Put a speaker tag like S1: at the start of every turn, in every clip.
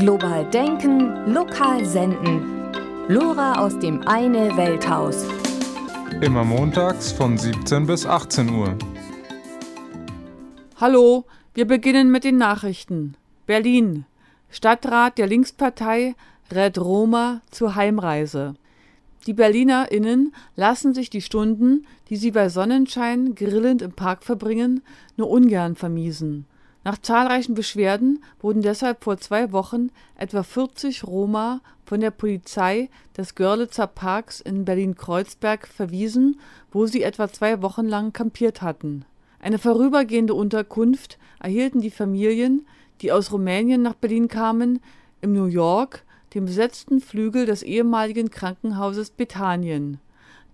S1: Global denken, lokal senden. Lora aus dem Eine Welthaus.
S2: Immer montags von 17 bis 18 Uhr.
S3: Hallo, wir beginnen mit den Nachrichten. Berlin. Stadtrat der Linkspartei rät Roma zur Heimreise. Die BerlinerInnen lassen sich die Stunden, die sie bei Sonnenschein grillend im Park verbringen, nur ungern vermiesen. Nach zahlreichen Beschwerden wurden deshalb vor zwei Wochen etwa 40 Roma von der Polizei des Görlitzer Parks in Berlin-Kreuzberg verwiesen, wo sie etwa zwei Wochen lang kampiert hatten. Eine vorübergehende Unterkunft erhielten die Familien, die aus Rumänien nach Berlin kamen, im New York, dem besetzten Flügel des ehemaligen Krankenhauses Bethanien.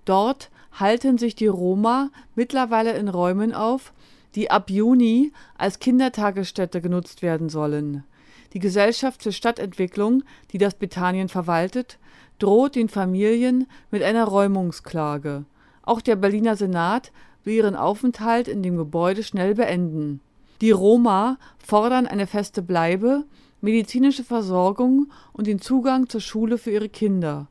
S3: Dort halten sich die Roma mittlerweile in Räumen auf, die ab Juni als Kindertagesstätte genutzt werden sollen. Die Gesellschaft für Stadtentwicklung, die das Bethanien verwaltet, droht den Familien mit einer Räumungsklage. Auch der Berliner Senat will ihren Aufenthalt in dem Gebäude schnell beenden. Die Roma fordern eine feste Bleibe, medizinische Versorgung und den Zugang zur Schule für ihre Kinder.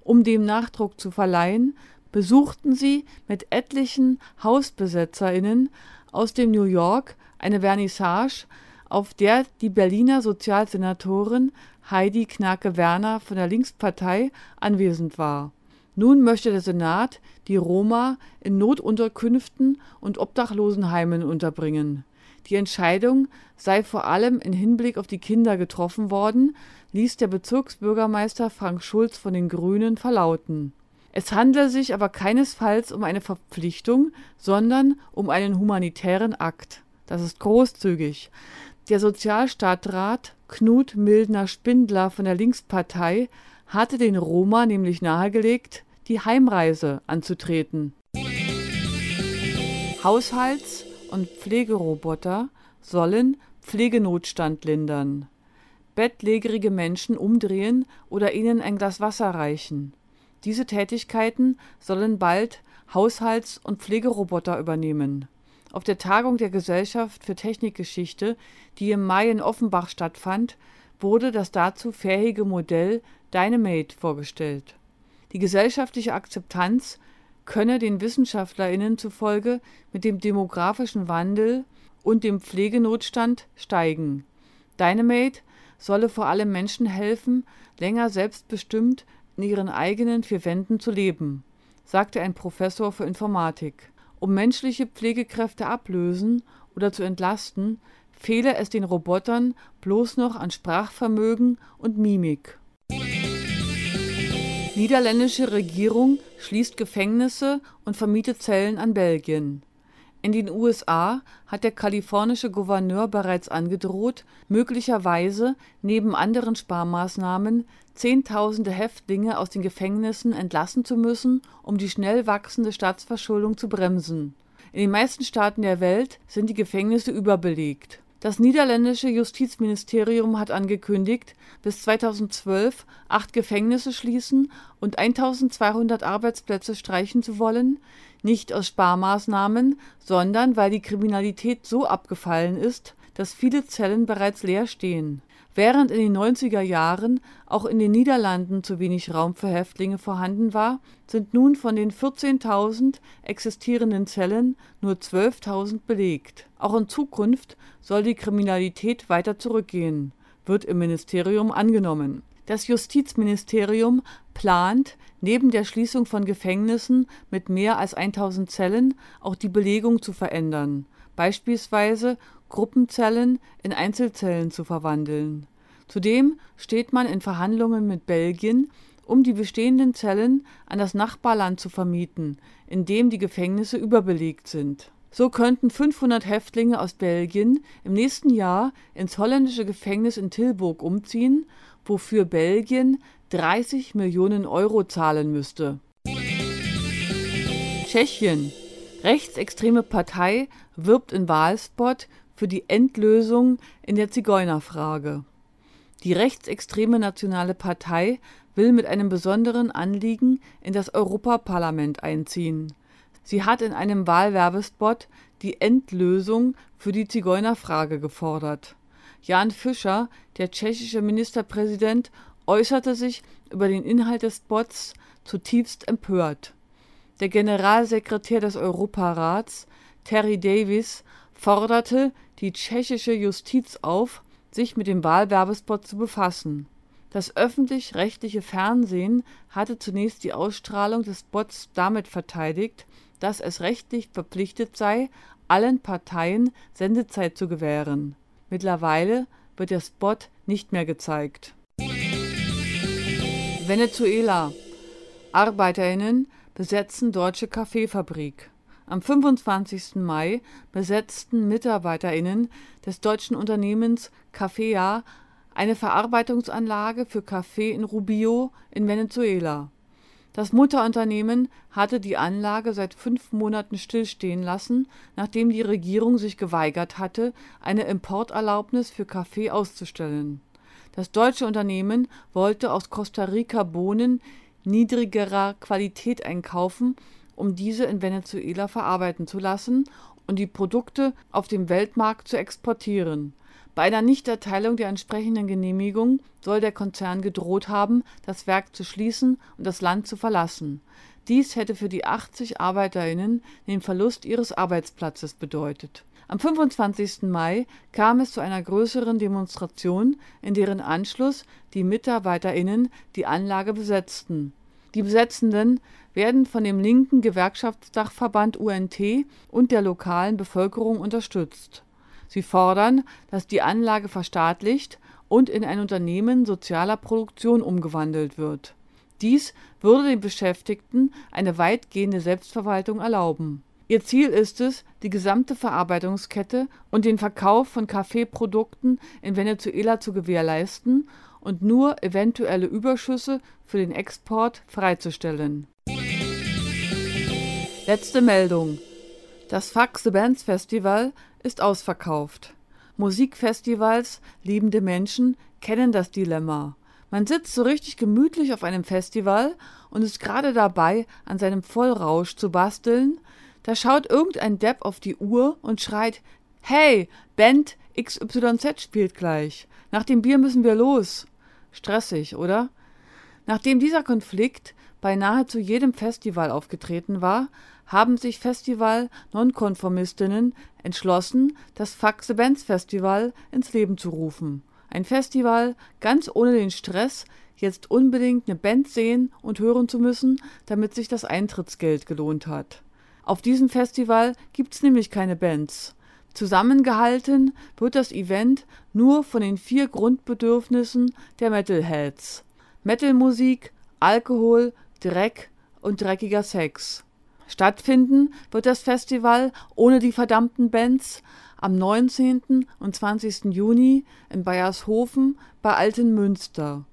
S3: Um dem Nachdruck zu verleihen, besuchten sie mit etlichen HausbesetzerInnen aus dem New York eine Vernissage, auf der die Berliner Sozialsenatorin Heidi Knake-Werner von der Linkspartei anwesend war. Nun möchte der Senat die Roma in Notunterkünften und Obdachlosenheimen unterbringen. Die Entscheidung sei vor allem in Hinblick auf die Kinder getroffen worden, ließ der Bezirksbürgermeister Frank Schulz von den Grünen verlauten. Es handle sich aber keinesfalls um eine Verpflichtung, sondern um einen humanitären Akt. Das ist großzügig. Der Sozialstadtrat Knut Mildner-Spindler von der Linkspartei hatte den Roma nämlich nahegelegt, die Heimreise anzutreten. Haushalts- und Pflegeroboter sollen Pflegenotstand lindern. Bettlägerige Menschen umdrehen oder ihnen ein Glas Wasser reichen. Diese Tätigkeiten sollen bald Haushalts- und Pflegeroboter übernehmen. Auf der Tagung der Gesellschaft für Technikgeschichte, die im Mai in Offenbach stattfand, wurde das dazu fähige Modell Dynamate vorgestellt. Die gesellschaftliche Akzeptanz könne den WissenschaftlerInnen zufolge mit dem demografischen Wandel und dem Pflegenotstand steigen. Dynamate solle vor allem Menschen helfen, länger selbstbestimmt in ihren eigenen vier Wänden zu leben, sagte ein Professor für Informatik. Um menschliche Pflegekräfte ablösen oder zu entlasten, fehle es den Robotern bloß noch an Sprachvermögen und Mimik. Niederländische Regierung schließt Gefängnisse und vermietet Zellen an Belgien. In den USA hat der kalifornische Gouverneur bereits angedroht, möglicherweise neben anderen Sparmaßnahmen Zehntausende Häftlinge aus den Gefängnissen entlassen zu müssen, um die schnell wachsende Staatsverschuldung zu bremsen. In den meisten Staaten der Welt sind die Gefängnisse überbelegt. Das niederländische Justizministerium hat angekündigt, bis 2012 acht Gefängnisse schließen und 1200 Arbeitsplätze streichen zu wollen, nicht aus Sparmaßnahmen, sondern weil die Kriminalität so abgefallen ist, dass viele Zellen bereits leer stehen Während in den 90er Jahren auch in den Niederlanden zu wenig Raum für Häftlinge vorhanden war, sind nun von den 14.000 existierenden Zellen nur 12.000 belegt. Auch in Zukunft soll die Kriminalität weiter zurückgehen, wird im Ministerium angenommen. Das Justizministerium plant, neben der Schließung von Gefängnissen mit mehr als 1000 Zellen auch die Belegung zu verändern, beispielsweise Gruppenzellen in Einzelzellen zu verwandeln. Zudem steht man in Verhandlungen mit Belgien, um die bestehenden Zellen an das Nachbarland zu vermieten, in dem die Gefängnisse überbelegt sind. So könnten 500 Häftlinge aus Belgien im nächsten Jahr ins holländische Gefängnis in Tilburg umziehen, wofür Belgien 30 Millionen Euro zahlen müsste. Tschechien. Rechtsextreme Partei wirbt in Wahlspot für die Endlösung in der Zigeunerfrage. Die rechtsextreme Nationale Partei will mit einem besonderen Anliegen in das Europaparlament einziehen. Sie hat in einem Wahlwerbespot die Endlösung für die Zigeunerfrage gefordert. Jan Fischer, der tschechische Ministerpräsident, äußerte sich über den Inhalt des Spots zutiefst empört. Der Generalsekretär des Europarats, Terry Davies, forderte die tschechische Justiz auf, sich mit dem Wahlwerbespot zu befassen. Das öffentlich-rechtliche Fernsehen hatte zunächst die Ausstrahlung des Spots damit verteidigt, dass es rechtlich verpflichtet sei, allen Parteien Sendezeit zu gewähren. Mittlerweile wird der Spot nicht mehr gezeigt. Venezuela. Arbeiterinnen besetzen deutsche Kaffeefabrik. Am 25. Mai besetzten Mitarbeiterinnen des deutschen Unternehmens Cafea eine Verarbeitungsanlage für Kaffee in Rubio in Venezuela. Das Mutterunternehmen hatte die Anlage seit fünf Monaten stillstehen lassen, nachdem die Regierung sich geweigert hatte, eine Importerlaubnis für Kaffee auszustellen. Das deutsche Unternehmen wollte aus Costa Rica Bohnen niedrigerer Qualität einkaufen, um diese in Venezuela verarbeiten zu lassen und die Produkte auf dem Weltmarkt zu exportieren bei einer Nichterteilung der entsprechenden Genehmigung soll der Konzern gedroht haben, das Werk zu schließen und das Land zu verlassen. Dies hätte für die 80 ArbeiterInnen den Verlust ihres Arbeitsplatzes bedeutet. Am 25. Mai kam es zu einer größeren Demonstration, in deren Anschluss die MitarbeiterInnen die Anlage besetzten. Die Besetzenden werden von dem linken Gewerkschaftsdachverband UNT und der lokalen Bevölkerung unterstützt Sie fordern, dass die Anlage verstaatlicht und in ein Unternehmen sozialer Produktion umgewandelt wird. Dies würde den Beschäftigten eine weitgehende Selbstverwaltung erlauben. Ihr Ziel ist es, die gesamte Verarbeitungskette und den Verkauf von Kaffeeprodukten in Venezuela zu gewährleisten und nur eventuelle Überschüsse für den Export freizustellen. Letzte Meldung. Das Faxe the Bands Festival ist ausverkauft. Musikfestivals, liebende Menschen kennen das Dilemma. Man sitzt so richtig gemütlich auf einem Festival und ist gerade dabei, an seinem Vollrausch zu basteln. Da schaut irgendein Depp auf die Uhr und schreit: Hey, Band XYZ spielt gleich. Nach dem Bier müssen wir los. Stressig, oder? Nachdem dieser Konflikt bei nahezu jedem Festival aufgetreten war, haben sich Festival-Nonkonformistinnen entschlossen, das Faxe Bands Festival ins Leben zu rufen. Ein Festival ganz ohne den Stress, jetzt unbedingt eine Band sehen und hören zu müssen, damit sich das Eintrittsgeld gelohnt hat. Auf diesem Festival gibt's nämlich keine Bands. Zusammengehalten wird das Event nur von den vier Grundbedürfnissen der Metalheads. Metalmusik, Alkohol, Dreck und dreckiger Sex. Stattfinden wird das Festival ohne die verdammten Bands am 19. und 20. Juni in Bayershofen bei Altenmünster.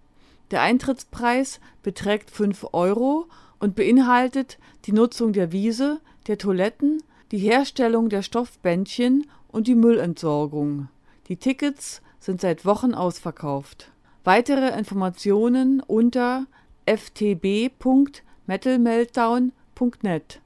S3: Der Eintrittspreis beträgt 5 Euro und beinhaltet die Nutzung der Wiese, der Toiletten, die Herstellung der Stoffbändchen und die Müllentsorgung. Die Tickets sind seit Wochen ausverkauft. Weitere Informationen unter ftb.metalmeltdown.net